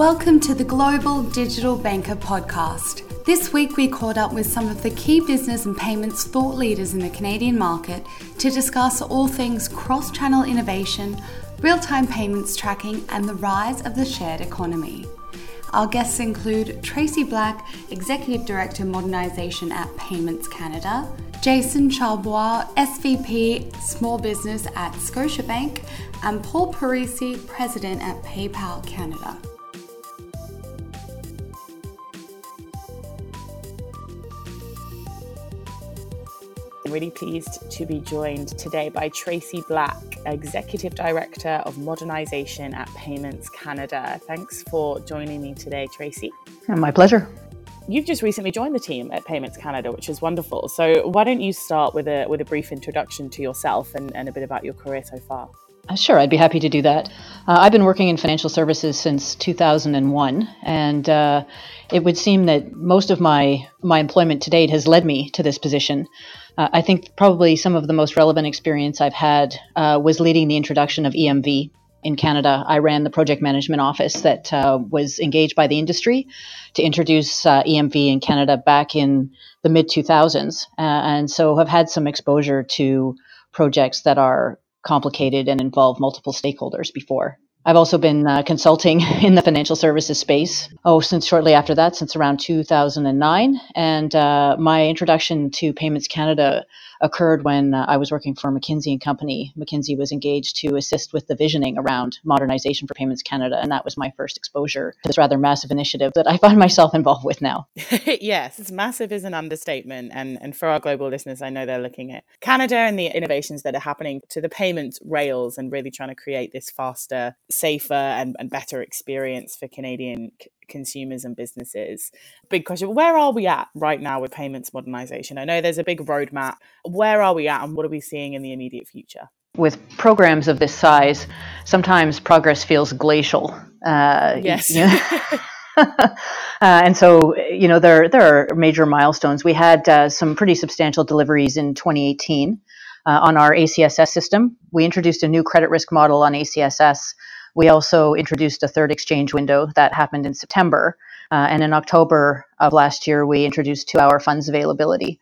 Welcome to the Global Digital Banker podcast. This week, we caught up with some of the key business and payments thought leaders in the Canadian market to discuss all things cross channel innovation, real time payments tracking, and the rise of the shared economy. Our guests include Tracy Black, Executive Director Modernisation at Payments Canada, Jason Charlebois, SVP Small Business at Scotiabank, and Paul Parisi, President at PayPal Canada. Really pleased to be joined today by Tracy Black, Executive Director of Modernisation at Payments Canada. Thanks for joining me today, Tracy. My pleasure. You've just recently joined the team at Payments Canada, which is wonderful. So why don't you start with a with a brief introduction to yourself and, and a bit about your career so far? Uh, sure, I'd be happy to do that. Uh, I've been working in financial services since 2001, and uh, it would seem that most of my my employment to date has led me to this position. Uh, I think probably some of the most relevant experience I've had uh, was leading the introduction of EMV in Canada. I ran the project management office that uh, was engaged by the industry to introduce EMV in Canada back in the mid 2000s, uh, and so have had some exposure to projects that are complicated and involve multiple stakeholders before. I've also been uh, consulting in the financial services space. Oh, since shortly after that, since around 2009. And uh, my introduction to Payments Canada occurred when uh, I was working for McKinsey and Company. McKinsey was engaged to assist with the visioning around modernization for Payments Canada, and that was my first exposure to this rather massive initiative that I find myself involved with now. yes, it's massive is an understatement, and and for our global listeners, I know they're looking at Canada and the innovations that are happening to the payments rails, and really trying to create this faster, safer, and, and better experience for Canadian consumers and businesses. Big question where are we at right now with payments modernization? I know there's a big roadmap. Where are we at and what are we seeing in the immediate future? With programs of this size, sometimes progress feels glacial. Uh, yes. You know? uh, and so, you know, there there are major milestones. We had uh, some pretty substantial deliveries in 2018 uh, on our ACSS system. We introduced a new credit risk model on ACSS we also introduced a third exchange window that happened in September. Uh, and in October of last year, we introduced two hour funds availability.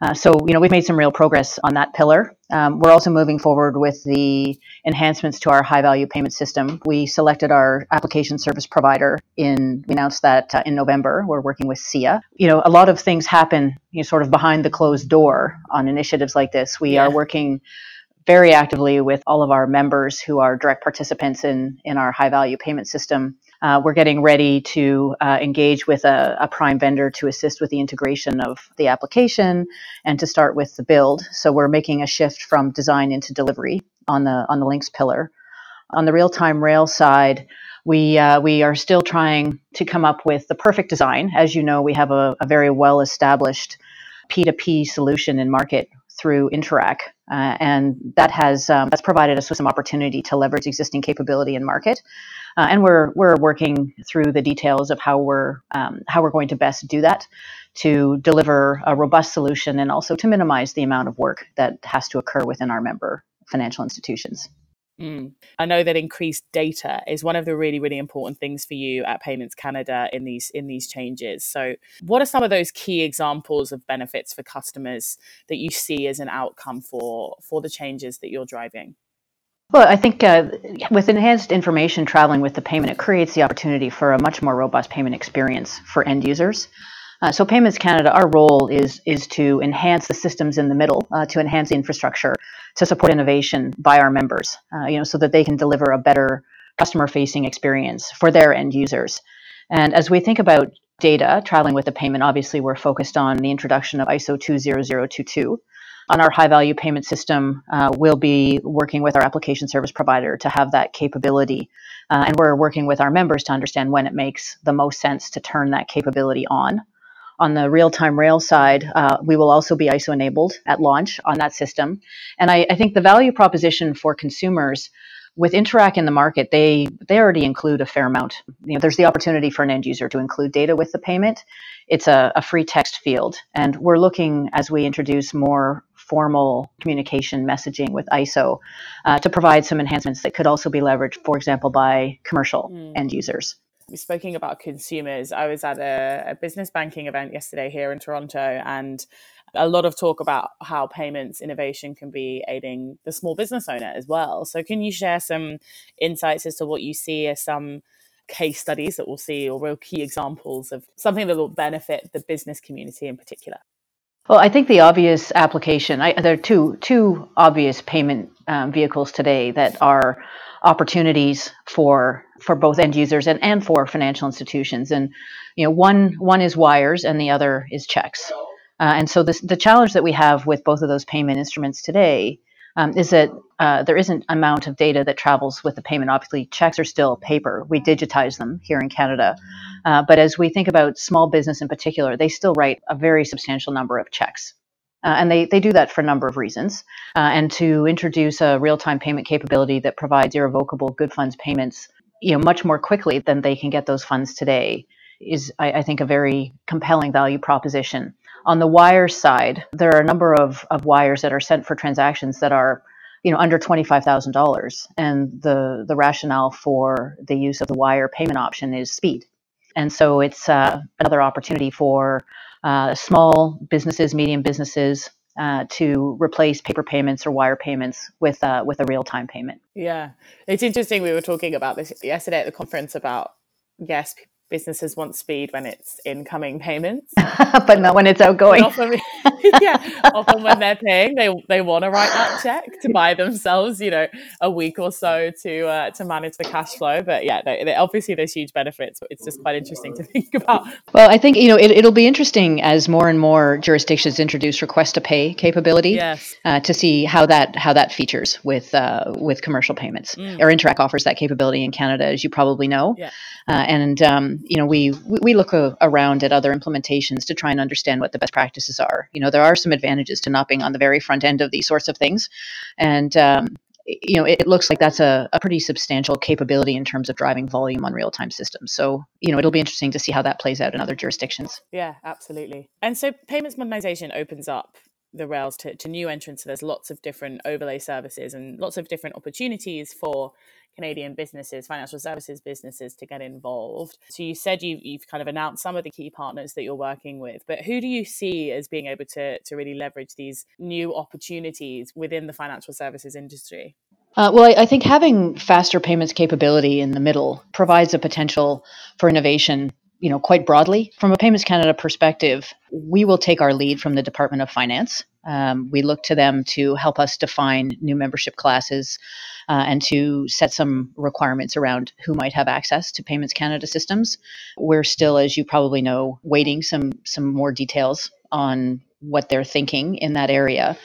Uh, so, you know, we've made some real progress on that pillar. Um, we're also moving forward with the enhancements to our high value payment system. We selected our application service provider in, we announced that uh, in November. We're working with SIA. You know, a lot of things happen, you know, sort of behind the closed door on initiatives like this. We yeah. are working very actively with all of our members who are direct participants in, in our high value payment system. Uh, we're getting ready to uh, engage with a, a, prime vendor to assist with the integration of the application and to start with the build. So we're making a shift from design into delivery on the on the Lynx pillar. On the real time rail side, we uh, we are still trying to come up with the perfect design. As you know, we have a, a very well established P2P solution in market through Interac, uh, and that has um, that's provided us with some opportunity to leverage existing capability in market. Uh, and we're we're working through the details of how we're um, how we're going to best do that to deliver a robust solution and also to minimize the amount of work that has to occur within our member financial institutions. Mm. I know that increased data is one of the really, really important things for you at Payments Canada in these in these changes. So, what are some of those key examples of benefits for customers that you see as an outcome for for the changes that you're driving? Well, I think uh, with enhanced information traveling with the payment, it creates the opportunity for a much more robust payment experience for end users. Uh, so Payments Canada, our role is is to enhance the systems in the middle, uh, to enhance the infrastructure, to support innovation by our members, uh, you know, so that they can deliver a better customer-facing experience for their end users. And as we think about data traveling with the payment, obviously we're focused on the introduction of ISO 20022. On our high-value payment system, uh, we'll be working with our application service provider to have that capability, uh, and we're working with our members to understand when it makes the most sense to turn that capability on. On the real time rail side, uh, we will also be ISO enabled at launch on that system. And I, I, think the value proposition for consumers with Interac in the market, they they already include a fair amount. You know, there's the opportunity for an end user to include data with the payment. It's a, a free text field, and we're looking as we introduce more formal communication messaging with ISO uh, to provide some enhancements that could also be leveraged, for example, by commercial mm. end users. Speaking about consumers, I was at a, a business banking event yesterday here in Toronto and a lot of talk about how payments innovation can be aiding the small business owner as well. So, can you share some insights as to what you see as some case studies that we'll see or real key examples of something that will benefit the business community in particular? Well, I think the obvious application, I, there are two, two obvious payment um, vehicles today that are opportunities for for both end users and, and for financial institutions. And you know, one one is wires and the other is checks. Uh, and so this, the challenge that we have with both of those payment instruments today um, is that uh, there isn't amount of data that travels with the payment. Obviously, checks are still paper. We digitize them here in Canada. Uh, but as we think about small business in particular, they still write a very substantial number of checks. Uh, and they, they do that for a number of reasons. Uh, and to introduce a real time payment capability that provides irrevocable good funds payments you know, much more quickly than they can get those funds today is, I, I think, a very compelling value proposition. On the wire side, there are a number of, of wires that are sent for transactions that are you know under $25,000 and the the rationale for the use of the wire payment option is speed. And so it's uh, another opportunity for uh, small businesses, medium businesses uh, to replace paper payments or wire payments with uh, with a real time payment. Yeah, it's interesting. We were talking about this yesterday at the conference about yes, businesses want speed when it's incoming payments, but not when it's outgoing. Often, yeah, often when they're paying, they they want to write that check to buy themselves, you know, a week or so to uh, to manage the cash flow. But yeah, they, they, obviously there's huge benefits. But It's just quite interesting to think about. Well, I think you know it, will be interesting as more and more jurisdictions introduce request to pay capability. Yes. Uh, to see how that how that features with uh, with commercial payments. Mm. Or Interac offers that capability in Canada, as you probably know. Yeah. Uh, and um, you know we we look a, around at other implementations to try and understand what the best practices are. You know there are some advantages to not being on the very front end of these sorts of things, and um, you know it, it, looks like that's a, a pretty substantial capability in terms of driving volume on real time systems. So you know it'll be interesting to see how that plays out in other jurisdictions. Yeah, absolutely. And so payments modernization opens up the rails to, to new entrants. So there's lots of different overlay services and lots of different opportunities for Canadian businesses, financial services businesses to get involved. So you said you, you've kind of announced some of the key partners that you're working with, but who do you see as being able to, to really leverage these new opportunities within the financial services industry? Uh, well, I, I, think having faster payments capability in the middle provides a potential for innovation you know, quite broadly. From a Payments Canada perspective, we will take our lead from the Department of Finance. Um, we look to them to help us define new membership classes uh, and to set some requirements around who might have access to Payments Canada systems. We're still, as you probably know, waiting some some more details on what they're thinking in that area.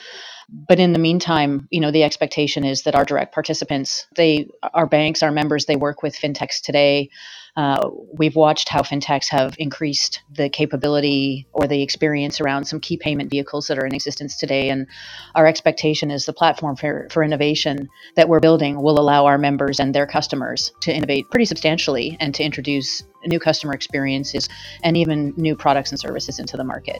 But in the meantime, you know, the expectation is that our direct participants, they, our banks, our members, they work with fintechs today. Uh, we've watched how fintechs have increased the capability or the experience around some key payment vehicles that are in existence today. And our expectation is the platform for, for innovation that we're building will allow our members and their customers to innovate pretty substantially and to introduce new customer experiences and even new products and services into the market.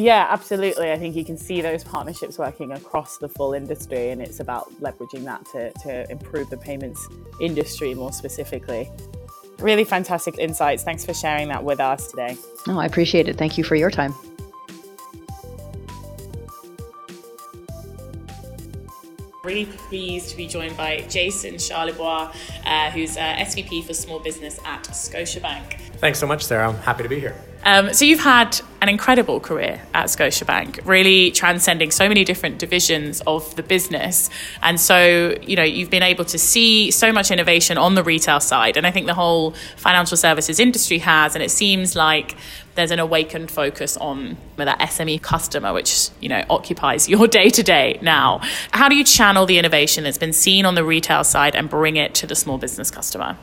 Yeah, absolutely. I think you can see those partnerships working across the full industry, and it's about leveraging that to, to improve the payments industry more specifically. Really fantastic insights. Thanks for sharing that with us today. Oh, I appreciate it. Thank you for your time. Really pleased to be joined by Jason Charlebois, uh, who's uh, SVP for Small Business at Scotiabank. Thanks so much, Sarah. I'm happy to be here. Um, so you've had an incredible career at Scotiabank, really transcending so many different divisions of the business. And so, you know, you've been able to see so much innovation on the retail side. And I think the whole financial services industry has. And it seems like there's an awakened focus on that SME customer, which, you know, occupies your day to day now. How do you channel the innovation that's been seen on the retail side and bring it to the small business customer?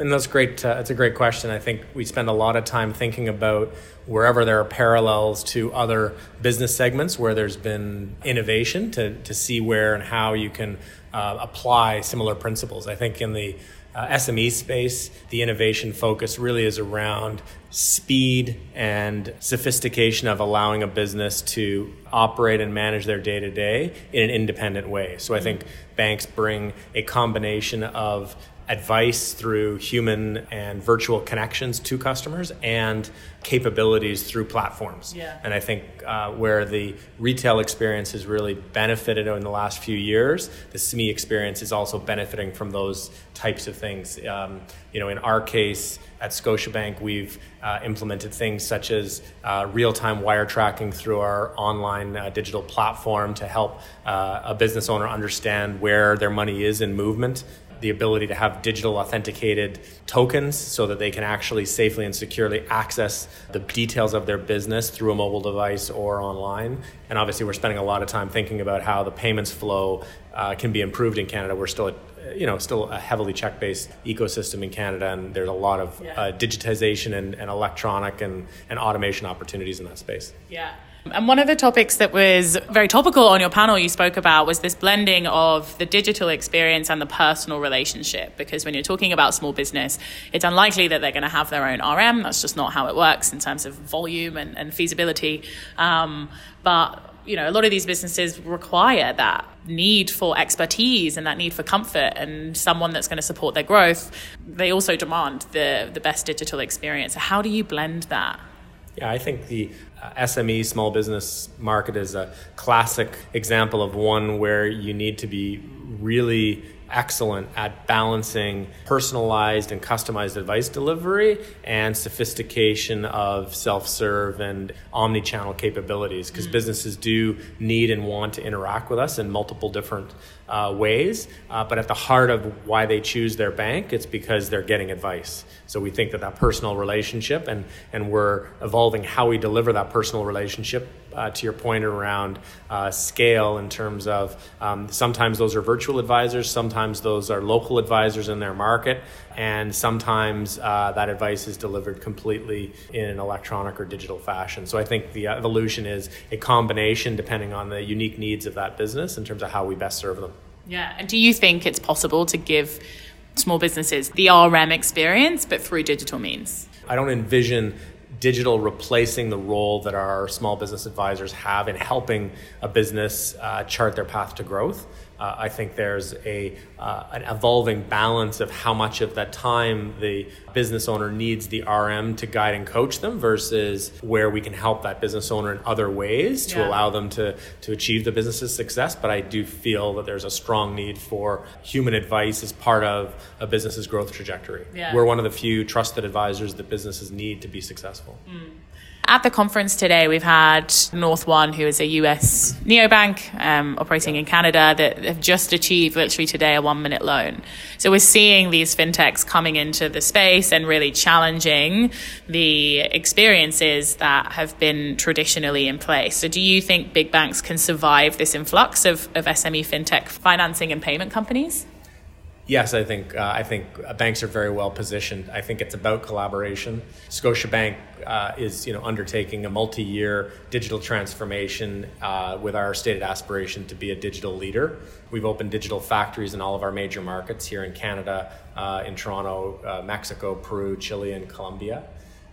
And that's great. Uh, that's a great question. I think we spend a lot of time thinking about wherever there are parallels to other business segments where there's been innovation to, to see where and how you can uh, apply similar principles. I think in the uh, SME space, the innovation focus really is around speed and sophistication of allowing a business to operate and manage their day to day in an independent way. So I think banks bring a combination of advice through human and virtual connections to customers and capabilities through platforms. Yeah. And I think uh, where the retail experience has really benefited in the last few years, the SME experience is also benefiting from those types of things. Um, you know, in our case at Scotiabank, we've uh, implemented things such as uh, real-time wire tracking through our online uh, digital platform to help uh, a business owner understand where their money is in movement the ability to have digital authenticated tokens so that they can actually safely and securely access the details of their business through a mobile device or online. And obviously, we're spending a lot of time thinking about how the payments flow uh, can be improved in Canada. We're still you know, still a heavily check-based ecosystem in Canada, and there's a lot of yeah. uh, digitization and, and electronic and, and automation opportunities in that space. Yeah. And one of the topics that was very topical on your panel you spoke about was this blending of the digital experience and the personal relationship. Because when you're talking about small business, it's unlikely that they're going to have their own RM. That's just not how it works in terms of volume and, and feasibility. Um, but you know, a lot of these businesses require that need for expertise and that need for comfort and someone that's going to support their growth. They also demand the the best digital experience. So How do you blend that? Yeah, I think the Uh, SME small business market is a classic example of one where you need to be really excellent at balancing personalized and customized advice delivery and sophistication of self-serve and omni-channel capabilities because mm. businesses do need and want to interact with us in multiple different uh, ways uh, but at the heart of why they choose their bank it's because they're getting advice so we think that that personal relationship and and we're evolving how we deliver that personal relationship uh, to your point around uh, scale in terms of um, sometimes those are virtual advisors, sometimes those are local advisors in their market, and sometimes uh, that advice is delivered completely in an electronic or digital fashion. So I think the evolution is a combination depending on the unique needs of that business in terms of how we best serve them. Yeah, and do you think it's possible to give small businesses the RM experience, but through digital means? I don't envision digital replacing the role that our small business advisors have in helping a business uh, chart their path to growth. Uh, I think there's a uh, an evolving balance of how much of that time the business owner needs the RM to guide and coach them versus where we can help that business owner in other ways to yeah. allow them to to achieve the business's success. But I do feel that there's a strong need for human advice as part of a business's growth trajectory. Yeah. We're one of the few trusted advisors that businesses need to be successful. Mm. At the conference today, we've had North One, who is a US neobank um, operating in Canada, that have just achieved literally today a one minute loan. So we're seeing these fintechs coming into the space and really challenging the experiences that have been traditionally in place. So do you think big banks can survive this influx of, of SME fintech financing and payment companies? Yes, I think uh, I think banks are very well positioned. I think it's about collaboration. Scotiabank uh, is you know undertaking a multi-year digital transformation uh, with our stated aspiration to be a digital leader. We've opened digital factories in all of our major markets here in Canada, uh, in Toronto, uh, Mexico, Peru, Chile, and Colombia.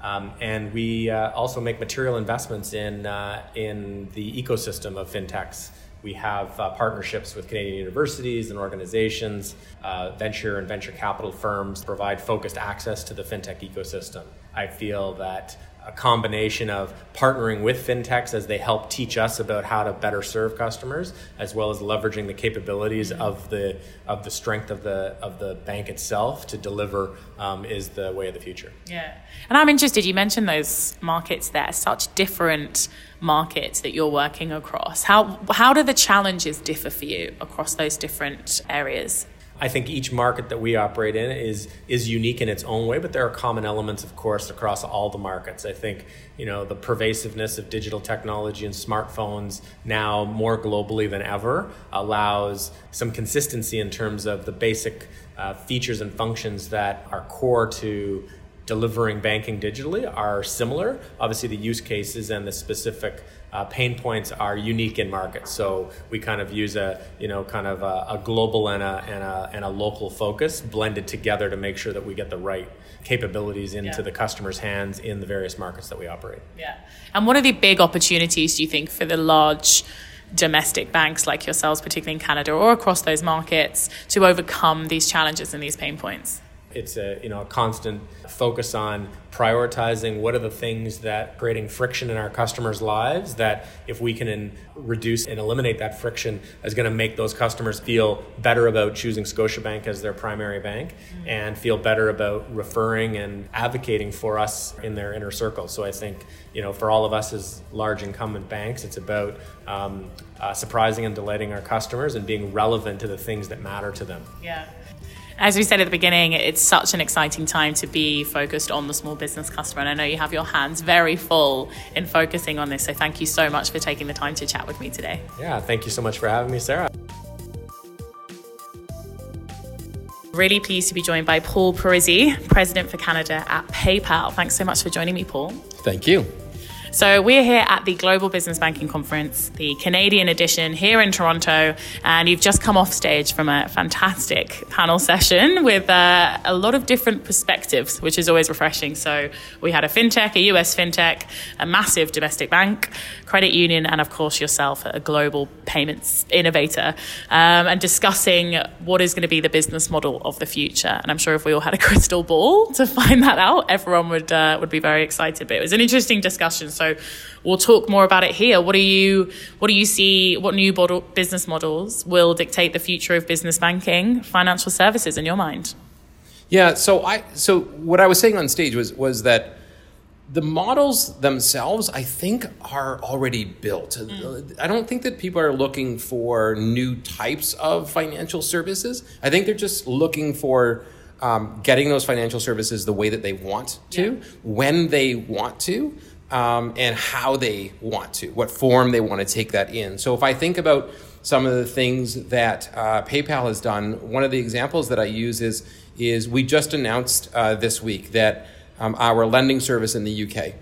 Um, and we uh, also make material investments in in the ecosystem of fintechs. We have uh, partnerships with Canadian universities and organizations, uh, venture and venture capital firms provide focused access to the fintech ecosystem. I feel that a combination of partnering with fintechs as they help teach us about how to better serve customers, as well as leveraging the capabilities of the of the strength of the of the bank itself to deliver um, is the way of the future. Yeah, and I'm interested. You mentioned those markets there, such different markets that you're working across. How how do the challenges differ for you across those different areas? I think each market that we operate in is is unique in its own way, but there are common elements, of course, across all the markets. I think you know the pervasiveness of digital technology and smartphones now more globally than ever allows some consistency in terms of the basic uh, features and functions that are core to delivering banking digitally are similar. Obviously, the use cases and the specific uh, pain points are unique in markets. So we kind of use a you know kind of a, a, global and a, and a and a local focus blended together to make sure that we get the right capabilities into yeah. the customer's hands in the various markets that we operate. Yeah. And what are the big opportunities do you think for the large domestic banks like yourselves, particularly in Canada or across those markets, to overcome these challenges and these pain points? It's a you know a constant focus on prioritizing what are the things that creating friction in our customers' lives that if we can in, reduce and eliminate that friction is going to make those customers feel better about choosing Scotiabank as their primary bank mm-hmm. and feel better about referring and advocating for us in their inner circle. So I think you know for all of us as large incumbent banks, it's about um, uh, surprising and delighting our customers and being relevant to the things that matter to them. Yeah. As we said at the beginning, it's such an exciting time to be focused on the small business customer. And I know you have your hands very full in focusing on this. So thank you so much for taking the time to chat with me today. Yeah, thank you so much for having me, Sarah. Really pleased to be joined by Paul Parisi, President for Canada at PayPal. Thanks so much for joining me, Paul. Thank you. So we're here at the Global Business Banking Conference, the Canadian edition here in Toronto, and you've just come off stage from a fantastic panel session with uh, a lot of different perspectives, which is always refreshing. So we had a fintech, a US fintech, a massive domestic bank, credit union, and of course yourself, a global payments innovator, um, and discussing what is going to be the business model of the future. And I'm sure if we all had a crystal ball to find that out, everyone would uh, would be very excited. But it was an interesting discussion. So we'll talk more about it here. What do you what do you see? What new model, business models will dictate the future of business banking, financial services in your mind? Yeah. So I so what I was saying on stage was was that the models themselves, I think, are already built. Mm. I don't think that people are looking for new types of financial services. I think they're just looking for um, getting those financial services the way that they want to, yeah. when they want to um, and how they want to, what form they want to take that in. So if I think about some of the things that uh, PayPal has done, one of the examples that I use is is we just announced uh, this week that um, our lending service in the UK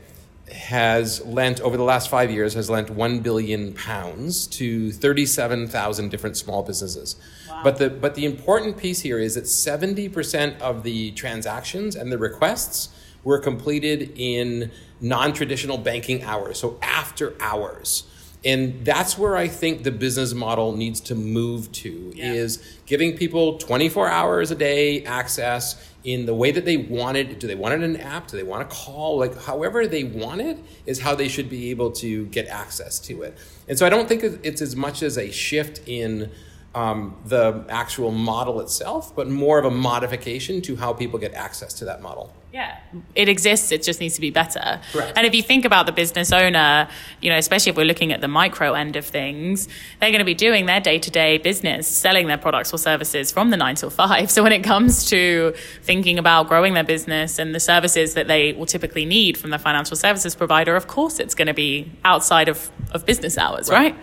has lent over the last five years has lent one billion pounds to thirty-seven thousand different small businesses. Wow. But the but the important piece here is that seventy percent of the transactions and the requests were completed in non traditional banking hours, so after hours. And that's where I think the business model needs to move to yeah. is giving people 24 hours a day access in the way that they want it. Do they want it in an app? Do they want to call? Like, however they want it is how they should be able to get access to it. And so I don't think it's as much as a shift in um, the actual model itself, but more of a modification to how people get access to that model. Yeah, it exists. It just needs to be better. Correct. And if you think about the business owner, you know, especially if we're looking at the micro end of things, they're going to be doing their day to day business, selling their products or services from the nine till five. So when it comes to thinking about growing their business and the services that they will typically need from the financial services provider, of course, it's going to be outside of, of business hours, right? Right.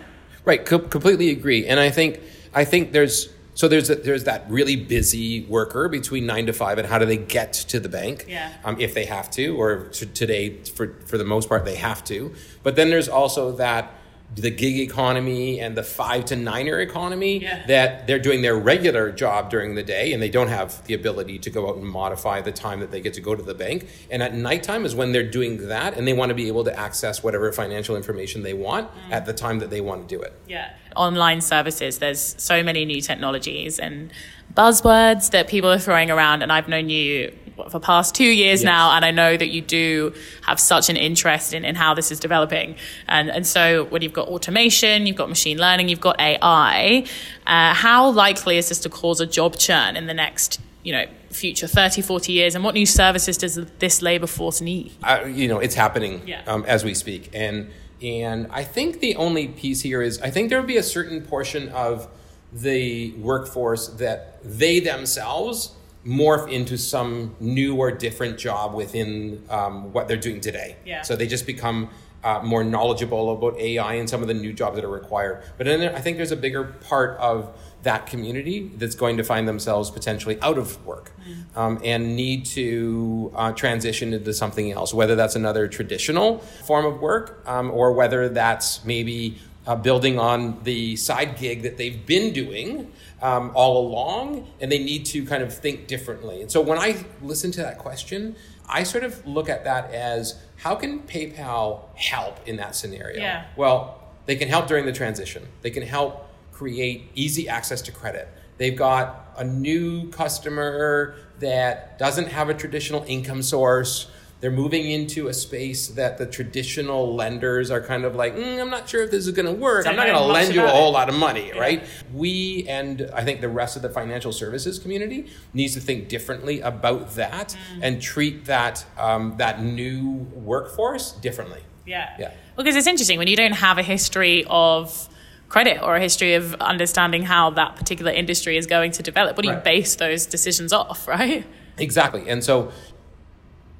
right. Co- completely agree. And I think I think there's so there's a, there's that really busy worker between nine to five, and how do they get to the bank? Yeah. Um, if they have to, or to today, for for the most part, they have to. But then there's also that the gig economy and the five to niner economy yeah. that they're doing their regular job during the day and they don't have the ability to go out and modify the time that they get to go to the bank. And at nighttime is when they're doing that and they want to be able to access whatever financial information they want mm. at the time that they want to do it. Yeah. Online services, there's so many new technologies and buzzwords that people are throwing around. And I've known you for the past two years yes. now, and I know that you do have such an interest in, in how this is developing. And, and so when you've got automation, you've got machine learning, you've got AI, uh, how likely is this to cause a job churn in the next you know future 30 40 years and what new services does this labor force need uh, you know it's happening yeah. um, as we speak and and i think the only piece here is i think there will be a certain portion of the workforce that they themselves morph into some new or different job within um, what they're doing today. Yeah. So they just become uh, more knowledgeable about AI and some of the new jobs that are required. But then I think there's a bigger part of that community that's going to find themselves potentially out of work mm. um, and need to uh, transition into something else, whether that's another traditional form of work um, or whether that's maybe uh, building on the side gig that they've been doing um, all along, and they need to kind of think differently. And so when I listen to that question, I sort of look at that as how can PayPal help in that scenario? Yeah. Well, They can help during the transition. They can help create easy access to credit. They've got a new customer that doesn't have a traditional income source. They're moving into a space that the traditional lenders are kind of like, mm, I'm not sure if this is going to work. I'm not going to lend you a whole lot of money, yeah. right? We and I think the rest of the financial services community needs to think differently about that mm. and treat that um, that new workforce differently. Yeah. Yeah. Well, because it's interesting when you don't have a history of credit or a history of understanding how that particular industry is going to develop. What do right. you base those decisions off, right? Exactly. And so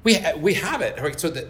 we ha- we have it right so the,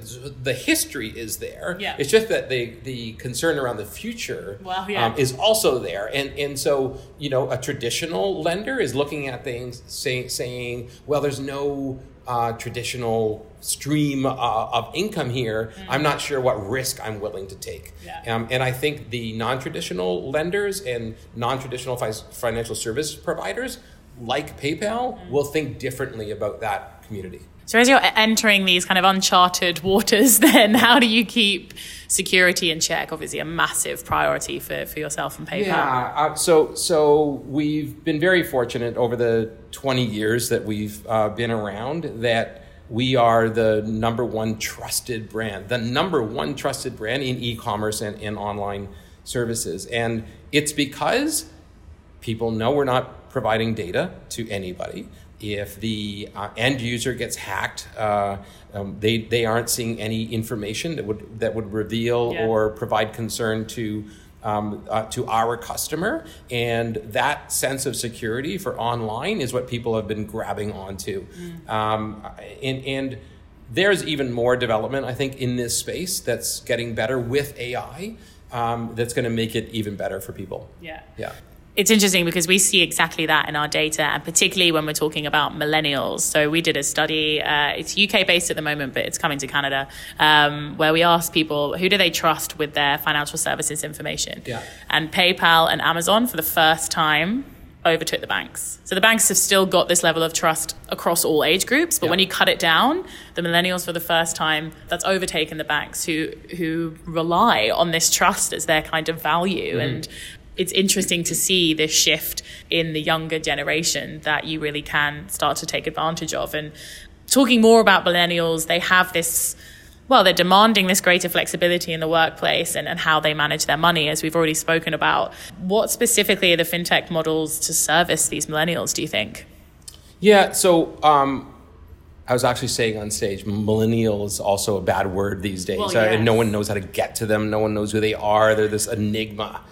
the history is there yeah. it's just that the the concern around the future well, yeah. um, is also there and and so you know a traditional lender is looking at things saying saying well there's no uh, traditional stream uh, of income here, mm-hmm. I'm not sure what risk I'm willing to take. Yeah. Um, and I think the non traditional lenders and non traditional fi- financial service providers, like PayPal, mm-hmm. will think differently about that community. So, as you're entering these kind of uncharted waters, then how do you keep security in check? Obviously, a massive priority for, for yourself and PayPal. Yeah. Uh, so, so we've been very fortunate over the 20 years that we've uh, been around that we are the number one trusted brand, the number one trusted brand in e commerce and in online services. And it's because people know we're not providing data to anybody if the uh, end user gets hacked, uh, um, they, they aren't seeing any information that would that would reveal yeah. or provide concern to um, uh, to our customer, and that sense of security for online is what people have been grabbing onto, mm. um, and and there's even more development I think in this space that's getting better with AI. Um, that's going to make it even better for people. Yeah. Yeah it's interesting because we see exactly that in our data, and particularly when we're talking about millennials. So we did a study. Uh, it's UK based at the moment, but it's coming to Canada, um, where we asked people who do they trust with their financial services information. Yeah. And PayPal and Amazon for the first time overtook the banks. So the banks have still got this level of trust across all age groups, but yeah. when you cut it down, the millennials for the first time that's overtaken the banks who who rely on this trust as their kind of value mm. and it's interesting to see this shift in the younger generation that you really can start to take advantage of. And talking more about millennials, they have this well, they're demanding this greater flexibility in the workplace and, and how they manage their money, as we've already spoken about. What specifically are the fintech models to service these millennials, do you think? Yeah, so um, I was actually saying on stage, millennial is also a bad word these days. Well, yes. uh, and no one knows how to get to them, no one knows who they are. They're this enigma.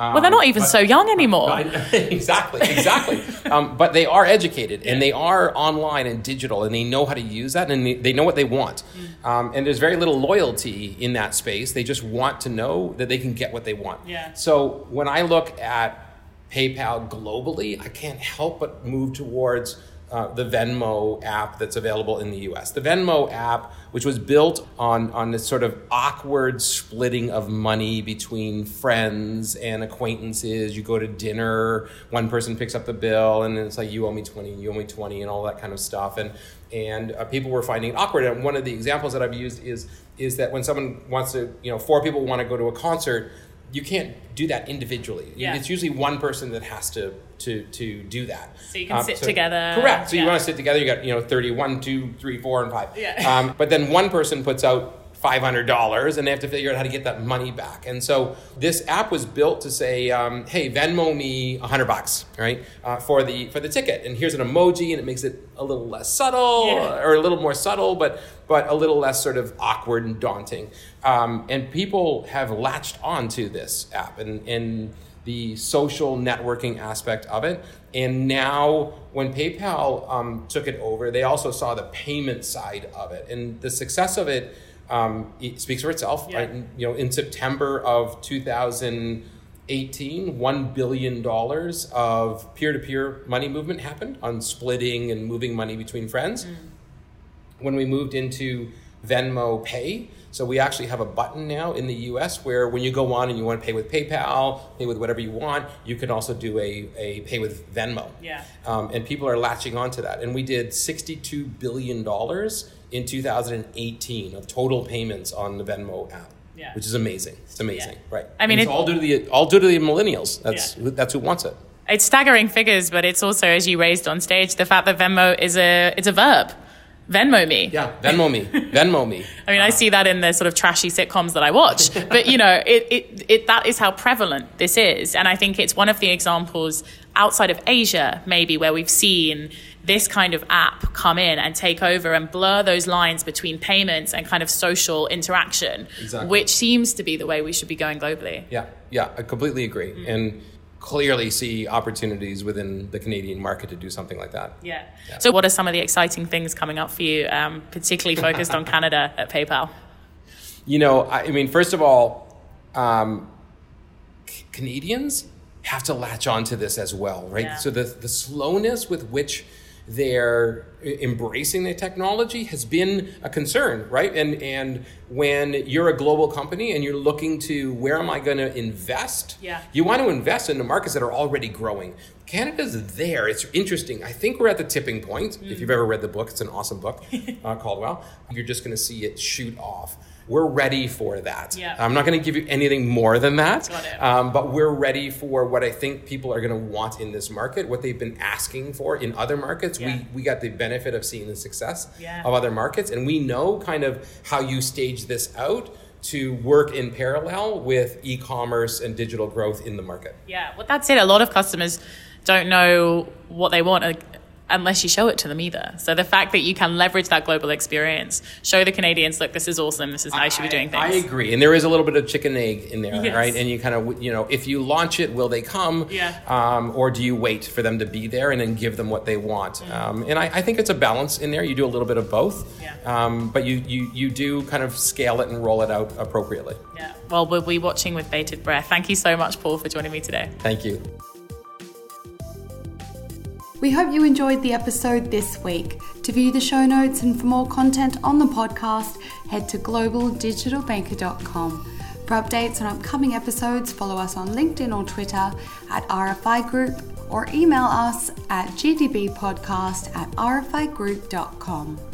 Um, well, they're not even but, so young anymore. exactly, exactly. um, but they are educated and they are online and digital and they know how to use that and they, know what they want. Mm. Um, and there's very little loyalty in that space. They just want to know that they can get what they want. Yeah. So when I look at PayPal globally, I can't help but move towards uh, the Venmo app that's available in the US. The Venmo app, which was built on, on this sort of awkward splitting of money between friends and acquaintances. You go to dinner, one person picks up the bill, and it's like, you owe me 20, you owe me 20, and all that kind of stuff. And, and uh, people were finding it awkward. And one of the examples that I've used is, is that when someone wants to, you know, four people want to go to a concert, you can't do that individually. Yeah. It's usually one person that has to to to do that. So you can um, sit so, together. Correct. So yeah. you want to sit together. You got you know 31, 2, 3, 4, and 5. Yeah. Um, but then one person puts out $500 and they have to figure out how to get that money back. And so this app was built to say, um, hey, Venmo me 100 bucks, right, uh, for, the, for the ticket. And here's an emoji and it makes it a little less subtle yeah. or a little more subtle, but, but a little less sort of awkward and daunting. Um, and people have latched onto this app and, and the social networking aspect of it. And now, when PayPal um, took it over, they also saw the payment side of it. And the success of it um, it speaks for itself. Yeah. Right? You know, in September of 2018, one billion dollars of peer-to-peer money movement happened on splitting and moving money between friends. Mm. When we moved into Venmo Pay, so we actually have a button now in the U.S. where when you go on and you want to pay with PayPal, pay with whatever you want, you can also do a, a pay with Venmo. Yeah. Um, and people are latching onto that. And we did 62 billion dollars in 2018 of total payments on the Venmo app. Yeah. which is amazing. It's amazing, Yeah. right? I mean, it's all due to the all due to the millennials. That's Yeah. who, that's who wants it. It's staggering figures, but it's also, as you raised on stage, the fact that Venmo is a it's a verb. Venmo me. Yeah, Venmo me, Venmo me. I mean, I ah. see that in the sort of trashy sitcoms that I watch, but you know, it, it, it that is how prevalent this is, and I think it's one of the examples outside of Asia, maybe, where we've seen this kind of app come in and take over and blur those lines between payments and kind of social interaction, Exactly. which seems to be the way we should be going globally. Yeah, yeah, I completely agree, Mm. and clearly see opportunities within the Canadian market to do something like that. Yeah. So, what are some of the exciting things coming up for you, um, particularly focused on Canada at PayPal? You know, I, I mean, first of all, um, C- Canadians have to latch onto this as well, right? Yeah. So the the slowness with which they're e- embracing the technology has been a concern, right? And and when you're a global company and you're looking to where am I going to invest? Yeah. You want to invest in the markets that are already growing. Canada's there. It's interesting. I think we're at the tipping point. If you've ever read the book, it's an awesome book, uh, Gladwell. You're just going to see it shoot off. We're ready for that. I'm not going to give you anything more than that. Um, but we're ready for what I think people are going to want in this market, what they've been asking for in other markets. Yeah. We, we got the benefit of seeing the success Yeah. of other markets, and we know kind of how you stage this out to work in parallel with e-commerce and digital growth in the market. Yeah, well, that's it. A lot of customers don't know what they want unless you show it to them either. So the fact that you can leverage that global experience, show the Canadians, look, this is awesome. This is how you should be doing things. I agree, and there is a little bit of chicken egg in there, Yes. right? And you kind of, you know, if you launch it, will they come? Yeah. Um, or do you wait for them to be there and then give them what they want? Um, and I, I think it's a balance in there. You do a little bit of both, Mm. Yeah. um, but you, you you do kind of scale it and roll it out appropriately. Yeah. Well, we'll be watching with bated breath. Thank you so much, Paul, for joining me today. Thank you. We hope you enjoyed the episode this week. To view the show notes and for more content on the podcast, head to globaldigitalbanker.com. For updates on upcoming episodes, follow us on LinkedIn or Twitter at RFI Group or email us at gdbpodcast at rfigroup.com.